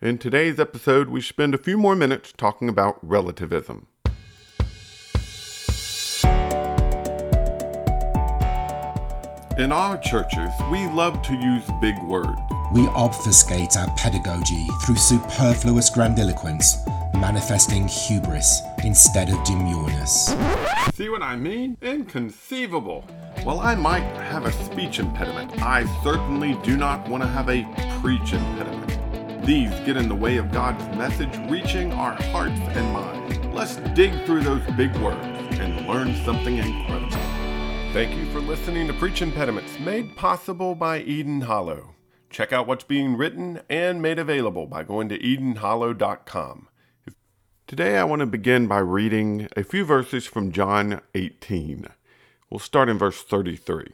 In today's episode, we spend a few more minutes talking about relativism. In our churches, we love to use big words. We obfuscate our pedagogy through superfluous grandiloquence, manifesting hubris instead of demureness. See what I mean? Inconceivable. While I might have a speech impediment, I certainly do not want to have a preach impediment. These get in the way of God's message reaching our hearts and minds. Let's dig through those big words and learn something incredible. Thank you for listening to Preach Impediments, made possible by Eden Hollow. Check out what's being written and made available by going to EdenHollow.com. Today I want to begin by reading a few verses from John 18. We'll start in verse 33.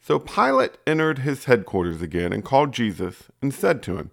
So Pilate entered his headquarters again and called Jesus and said to him,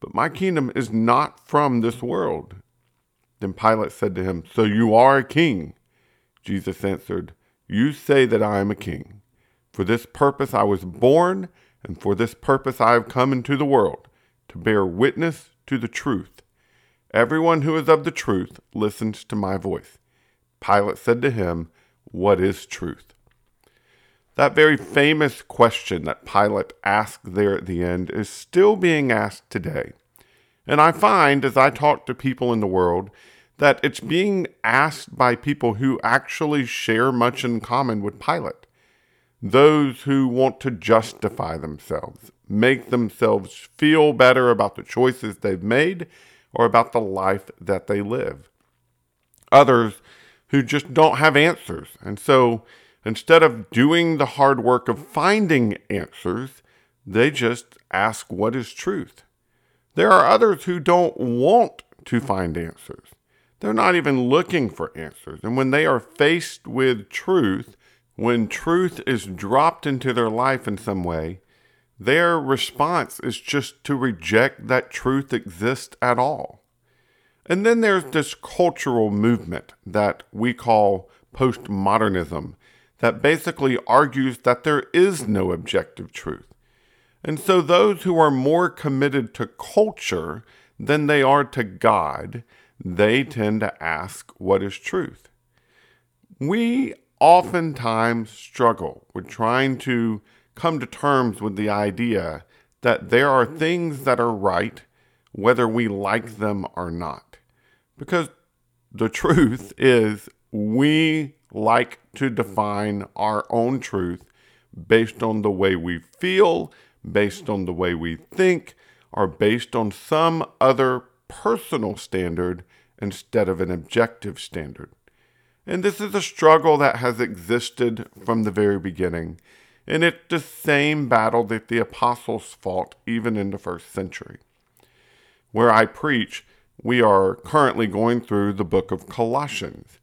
But my kingdom is not from this world. Then Pilate said to him, So you are a king? Jesus answered, You say that I am a king. For this purpose I was born, and for this purpose I have come into the world, to bear witness to the truth. Everyone who is of the truth listens to my voice. Pilate said to him, What is truth? That very famous question that Pilate asked there at the end is still being asked today. And I find as I talk to people in the world that it's being asked by people who actually share much in common with Pilate. Those who want to justify themselves, make themselves feel better about the choices they've made or about the life that they live. Others who just don't have answers. And so instead of doing the hard work of finding answers, they just ask what is truth. There are others who don't want to find answers. They're not even looking for answers. And when they are faced with truth, when truth is dropped into their life in some way, their response is just to reject that truth exists at all. And then there's this cultural movement that we call postmodernism that basically argues that there is no objective truth. And so those who are more committed to culture than they are to God, they tend to ask what is truth. We oftentimes struggle with trying to come to terms with the idea that there are things that are right whether we like them or not. Because the truth is, we like to define our own truth based on the way we feel, based on the way we think, or based on some other personal standard instead of an objective standard. And this is a struggle that has existed from the very beginning. And it's the same battle that the apostles fought even in the first century. Where I preach, we are currently going through the book of Colossians.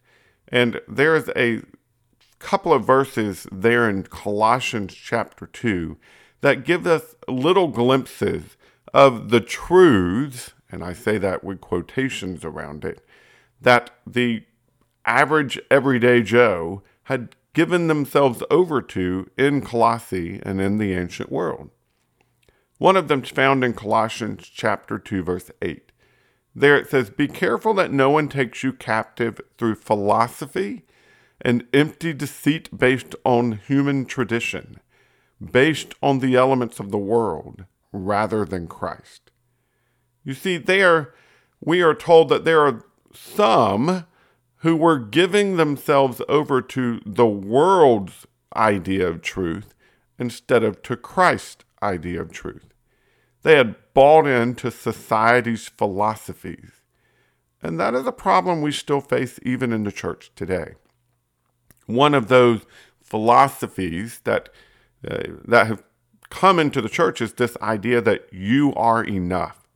And there's a couple of verses there in Colossians chapter 2 that give us little glimpses of the truths, and I say that with quotations around it, that the average everyday Joe had given themselves over to in Colossae and in the ancient world. One of them's found in Colossians chapter 2 verse 8. There it says, Be careful that no one takes you captive through philosophy and empty deceit based on human tradition, based on the elements of the world rather than Christ. You see, there we are told that there are some who were giving themselves over to the world's idea of truth instead of to Christ's idea of truth. They had bought into society's philosophies. And that is a problem we still face even in the church today. One of those philosophies that, uh, that have come into the church is this idea that you are enough.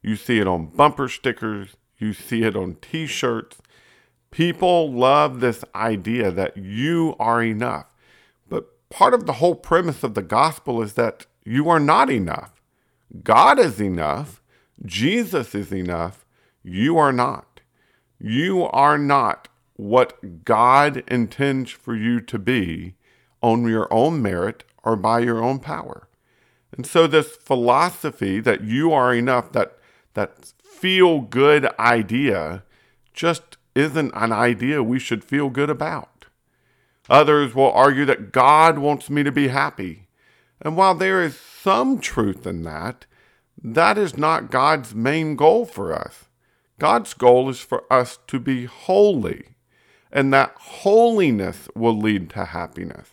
You see it on bumper stickers, You see it on t shirts. People love this idea that you are enough. But part of the whole premise of the gospel is that you are not enough. God is enough. Jesus is enough. You are not. You are not what God intends for you to be on your own merit or by your own power. And so this philosophy that you are enough, that that feel good idea just isn't an idea we should feel good about. Others will argue that God wants me to be happy. And while there is some truth in that, that is not God's main goal for us. God's goal is for us to be holy and that holiness will lead to happiness.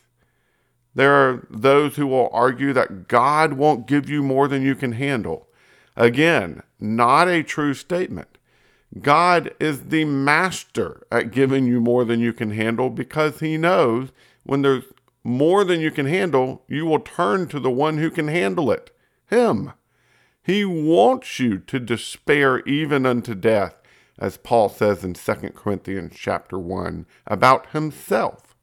There are those who will argue that God won't give you more than you can handle. Again, not a true statement. God is the master at giving you more than you can handle because he knows when there's more than you can handle, you will turn to the one who can handle it, him. He wants you to despair even unto death as Paul says in 2 Corinthians chapter 1 about himself.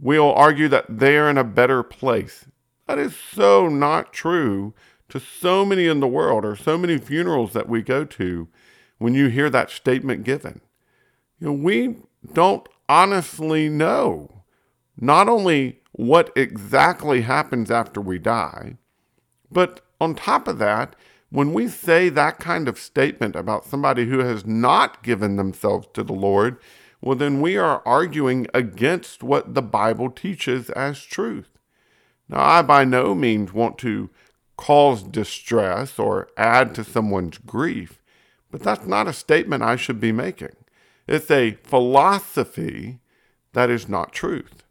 We'll argue that they're in a better place. That is so not true to so many in the world or so many funerals that we go to when you hear that statement given. You know, we don't honestly know not only what exactly happens after we die, but on top of that, when we say that kind of statement about somebody who has not given themselves to the Lord, well, then we are arguing against what the Bible teaches as truth. Now, I by no means want to cause distress or add to someone's grief, but that's not a statement I should be making. It's a philosophy that is not truth.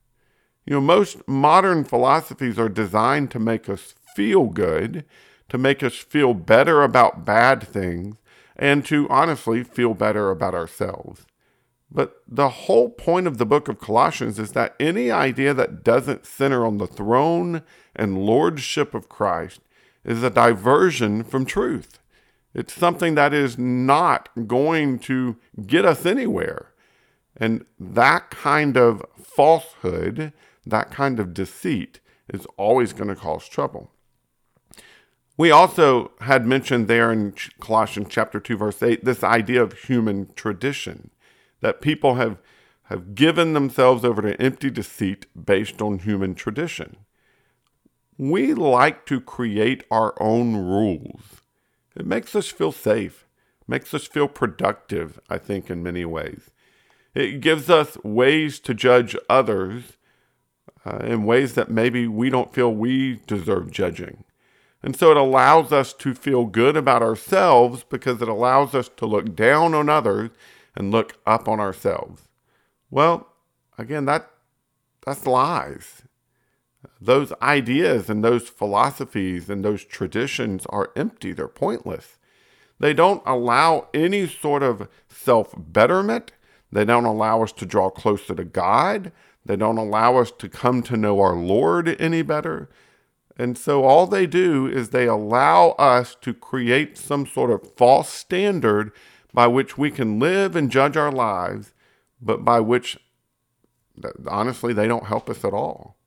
You know, most modern philosophies are designed to make us feel good to make us feel better about bad things and to honestly feel better about ourselves. But the whole point of the book of Colossians is that any idea that doesn't center on the throne and lordship of Christ is a diversion from truth. It's something that is not going to get us anywhere. And that kind of falsehood, that kind of deceit, is always going to cause trouble. We also had mentioned there in Colossians chapter 2 verse 8 this idea of human tradition that people have have given themselves over to empty deceit based on human tradition. We like to create our own rules. It makes us feel safe, makes us feel productive, I think in many ways. It gives us ways to judge others uh, in ways that maybe we don't feel we deserve judging. And so it allows us to feel good about ourselves because it allows us to look down on others and look up on ourselves. Well, again, that that's lies. Those ideas and those philosophies and those traditions are empty, they're pointless. They don't allow any sort of self betterment. They don't allow us to draw closer to God. They don't allow us to come to know our Lord any better. And so all they do is they allow us to create some sort of false standard by which we can live and judge our lives, but by which, honestly, they don't help us at all.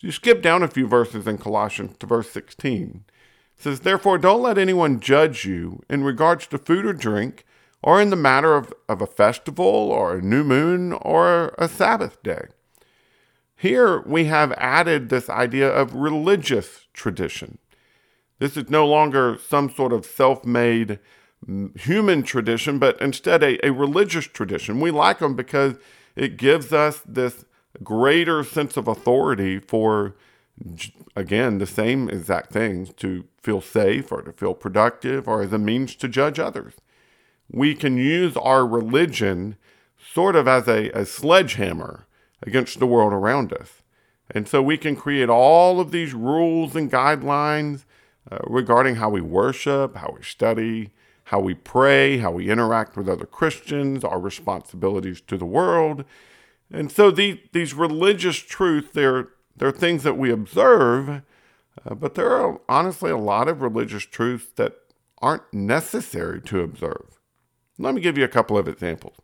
You skip down a few verses in Colossians to verse 16. It says, Therefore, don't let anyone judge you in regards to food or drink, or in the matter of, of a festival, or a new moon, or a Sabbath day here we have added this idea of religious tradition. This is no longer some sort of self made human tradition, but instead a, a religious tradition. We like them because it gives us this greater sense of authority for, again, the same exact things to feel safe or to feel productive or as a means to judge others. We can use our religion sort of as a, a sledgehammer against the world around us. And so we can create all of these rules and guidelines uh, regarding how we worship, how we study, how we pray, how we interact with other Christians, our responsibilities to the world. And so the, these religious truths, they're, they're things that we observe, uh, but there are honestly a lot of religious truths that aren't necessary to observe. Let me give you a couple of examples.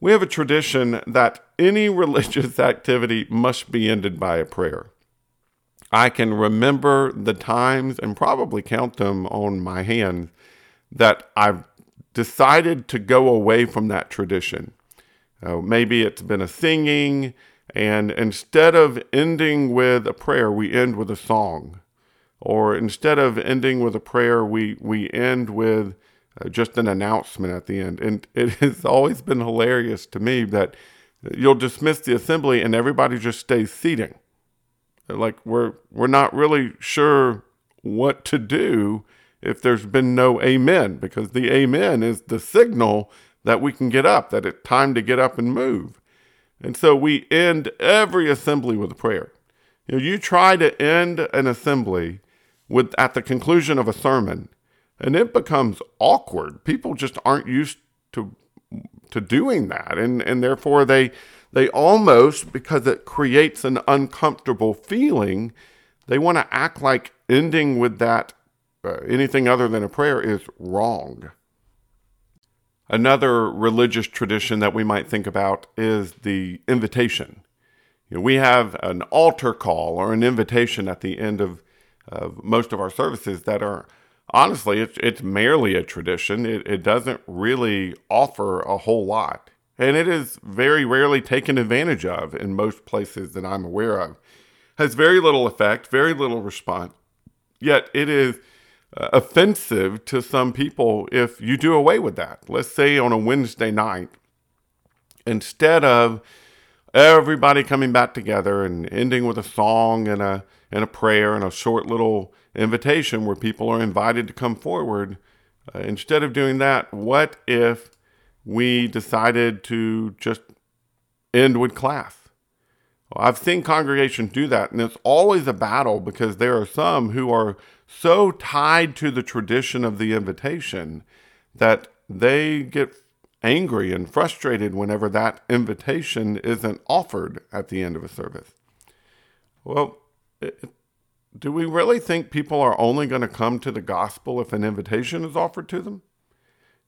We have a tradition that any religious activity must be ended by a prayer. I can remember the times and probably count them on my hands that I've decided to go away from that tradition. Uh, maybe it's been a singing, and instead of ending with a prayer, we end with a song. Or instead of ending with a prayer, we, we end with uh, just an announcement at the end. And it has always been hilarious to me that you'll dismiss the assembly and everybody just stays seating. Like we're we're not really sure what to do if there's been no amen, because the amen is the signal that we can get up, that it's time to get up and move. And so we end every assembly with a prayer. You know, you try to end an assembly with at the conclusion of a sermon, and it becomes awkward. People just aren't used to to doing that, and and therefore they they almost because it creates an uncomfortable feeling, they want to act like ending with that uh, anything other than a prayer is wrong. Another religious tradition that we might think about is the invitation. You know, we have an altar call or an invitation at the end of, of most of our services that are honestly, it's, it's merely a tradition. It, it doesn't really offer a whole lot. And it is very rarely taken advantage of in most places that I'm aware of. Has very little effect, very little response. Yet it is uh, offensive to some people if you do away with that. Let's say on a Wednesday night, instead of everybody coming back together and ending with a song and a and a prayer and a short little invitation where people are invited to come forward, uh, instead of doing that, what if we decided to just end with class? Well, I've seen congregations do that, and it's always a battle because there are some who are so tied to the tradition of the invitation that they get angry and frustrated whenever that invitation isn't offered at the end of a service. Well, it, do we really think people are only going to come to the gospel if an invitation is offered to them?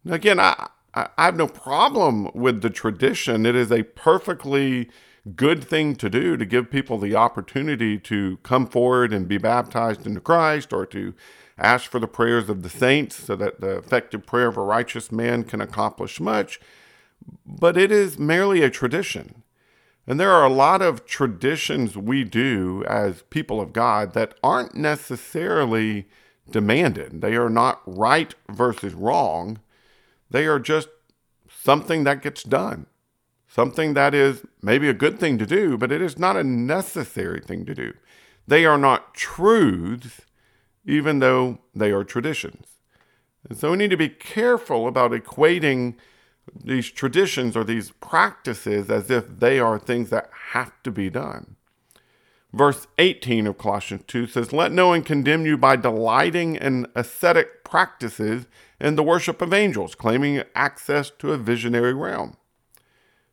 Now, again, I, I have no problem with the tradition. It is a perfectly good thing to do to give people the opportunity to come forward and be baptized into Christ or to ask for the prayers of the saints so that the effective prayer of a righteous man can accomplish much. But it is merely a tradition. And there are a lot of traditions we do as people of God that aren't necessarily demanded. They are not right versus wrong. They are just something that gets done something that is maybe a good thing to do, but it is not a necessary thing to do. They are not truths, even though they are traditions. And so we need to be careful about equating these traditions or these practices as if they are things that have to be done. Verse 18 of Colossians 2 says, Let no one condemn you by delighting in ascetic practices and the worship of angels, claiming access to a visionary realm.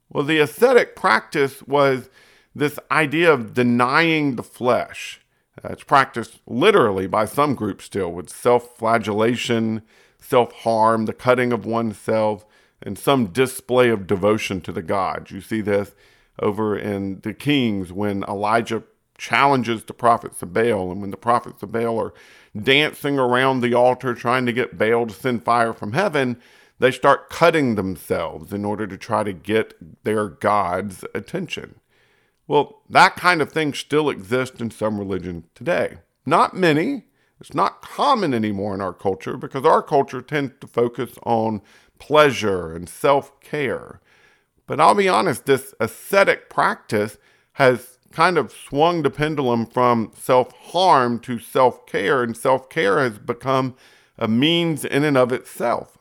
Well, the ascetic practice was this idea of denying the flesh. Uh, it's practiced literally by some groups still with self flagellation, self harm, the cutting of oneself, and some display of devotion to the gods. You see this over in the Kings when Elijah challenges the prophets of Baal, and when the prophets of Baal are dancing around the altar trying to get Baal to send fire from heaven they start cutting themselves in order to try to get their God's attention. Well, that kind of thing still exists in some religions today. Not many. It's not common anymore in our culture because our culture tends to focus on pleasure and self care. But I'll be honest, this ascetic practice has kind of swung the pendulum from self harm to self care, and self care has become a means in and of itself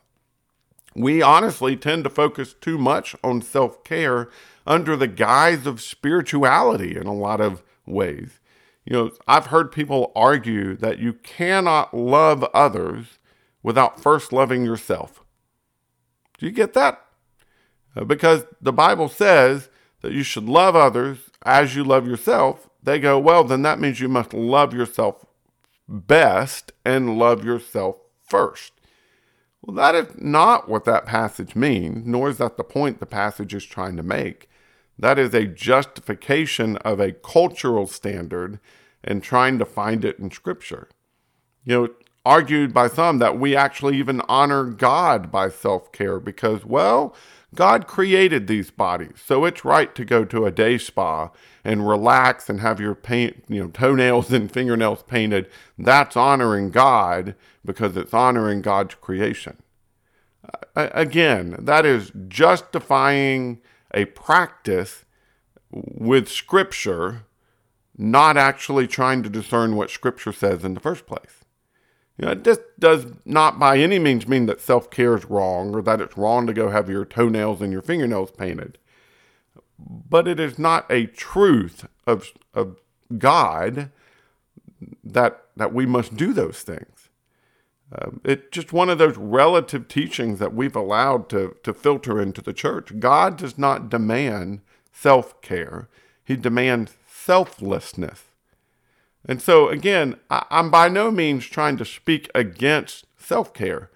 we honestly tend to focus too much on self care under the guise of spirituality in a lot of ways. You know, I've heard people argue that you cannot love others without first loving yourself. Do you get that? Uh, because the Bible says that you should love others as you love yourself. They go, well, then that means you must love yourself best and love yourself first. Well, that is not what that passage means, nor is that the point the passage is trying to make. That is a justification of a cultural standard and trying to find it in Scripture. You know, argued by some that we actually even honor God by self care because, well, God created these bodies, so it's right to go to a day spa and relax and have your paint, you know, toenails and fingernails painted. That's honoring God because it's honoring God's creation. Uh, again, that is justifying a practice with Scripture, not actually trying to discern what Scripture says in the first place. You know, just does not by any means mean that self care is wrong or that it's wrong to go have your toenails and your fingernails painted. But it is not a truth of, of God that, that we must do those things. Um, it's just one of those relative teachings that we've allowed to, to filter into the church. God does not demand self care, He demands selflessness. And so, again, I, am by no means trying to speak against self care.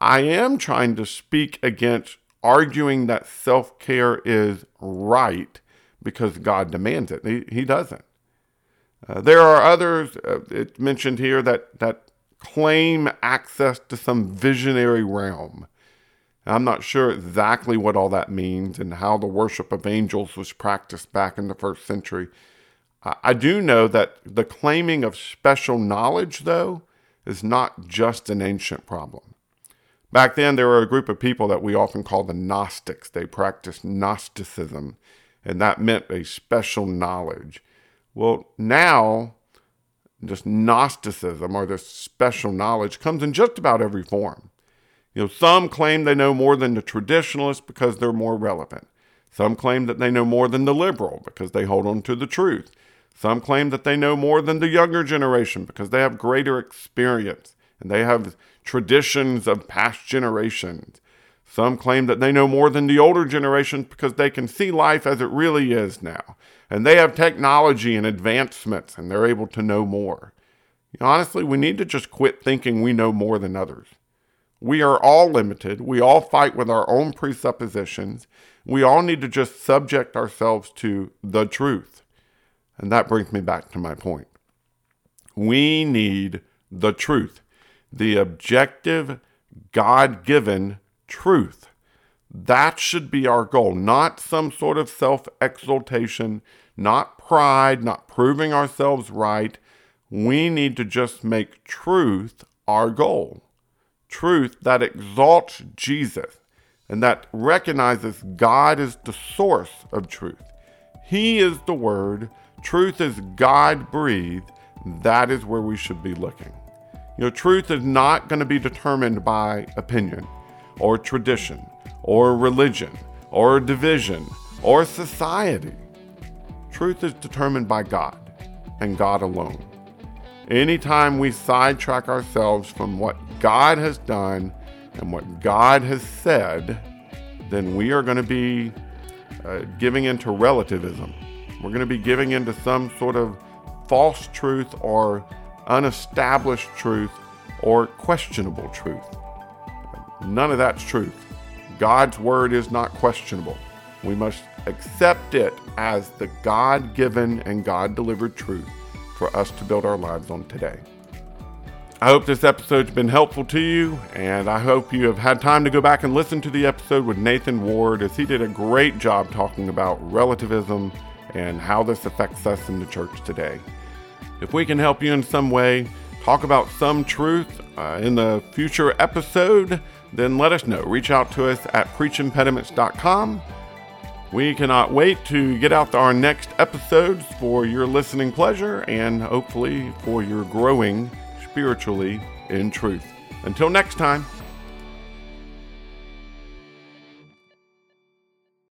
I am trying to speak against arguing that self care is right because God demands it. He, he doesn't. Uh, there are others, uh, it's mentioned here, that, that claim access to some visionary realm. I'm not sure exactly what all that means and how the worship of angels was practiced back in the first century. I do know that the claiming of special knowledge, though, is not just an ancient problem. Back then, there were a group of people that we often call the Gnostics. They practiced Gnosticism, and that meant a special knowledge. Well, now, this Gnosticism or this special knowledge comes in just about every form. You know, some claim they know more than the traditionalists because they're more relevant. Some claim that they know more than the liberal because they hold on to the truth. Some claim that they know more than the younger generation because they have greater experience and they have traditions of past generations. Some claim that they know more than the older generations because they can see life as it really is now. And they have technology and advancements and they're able to know more. Honestly, we need to just quit thinking we know more than others. We are all limited. We all fight with our own presuppositions. We all need to just subject ourselves to the truth. And that brings me back to my point. We need the truth, the objective, God given truth. That should be our goal, not some sort of self exaltation, not pride, not proving ourselves right. We need to just make truth our goal. Truth that exalts Jesus and that recognizes God is the source of truth. He is the Word truth is God breathed, that is where we should be looking. You know, truth is not going to be determined by opinion or tradition or religion or division or society. Truth is determined by God and God alone. Anytime we sidetrack ourselves from what God has done and what God has said, then we are going to be uh, giving into relativism we're going to be giving into some sort of false truth or unestablished truth or questionable truth. None of that's truth. God's word is not questionable. We must accept it as the God given and God delivered truth for us to build our lives on today. I hope this episode's been helpful to you, and I hope you have had time to go back and listen to the episode with Nathan Ward as he did a great job talking about relativism and how this affects us in the church today. If we can help you in some way, talk about some truth uh, in the future episode, then let us know. Reach out to us at preachimpediments.com. We cannot wait to get out our next episodes for your listening pleasure and hopefully for your growing spiritually in truth. Until next time.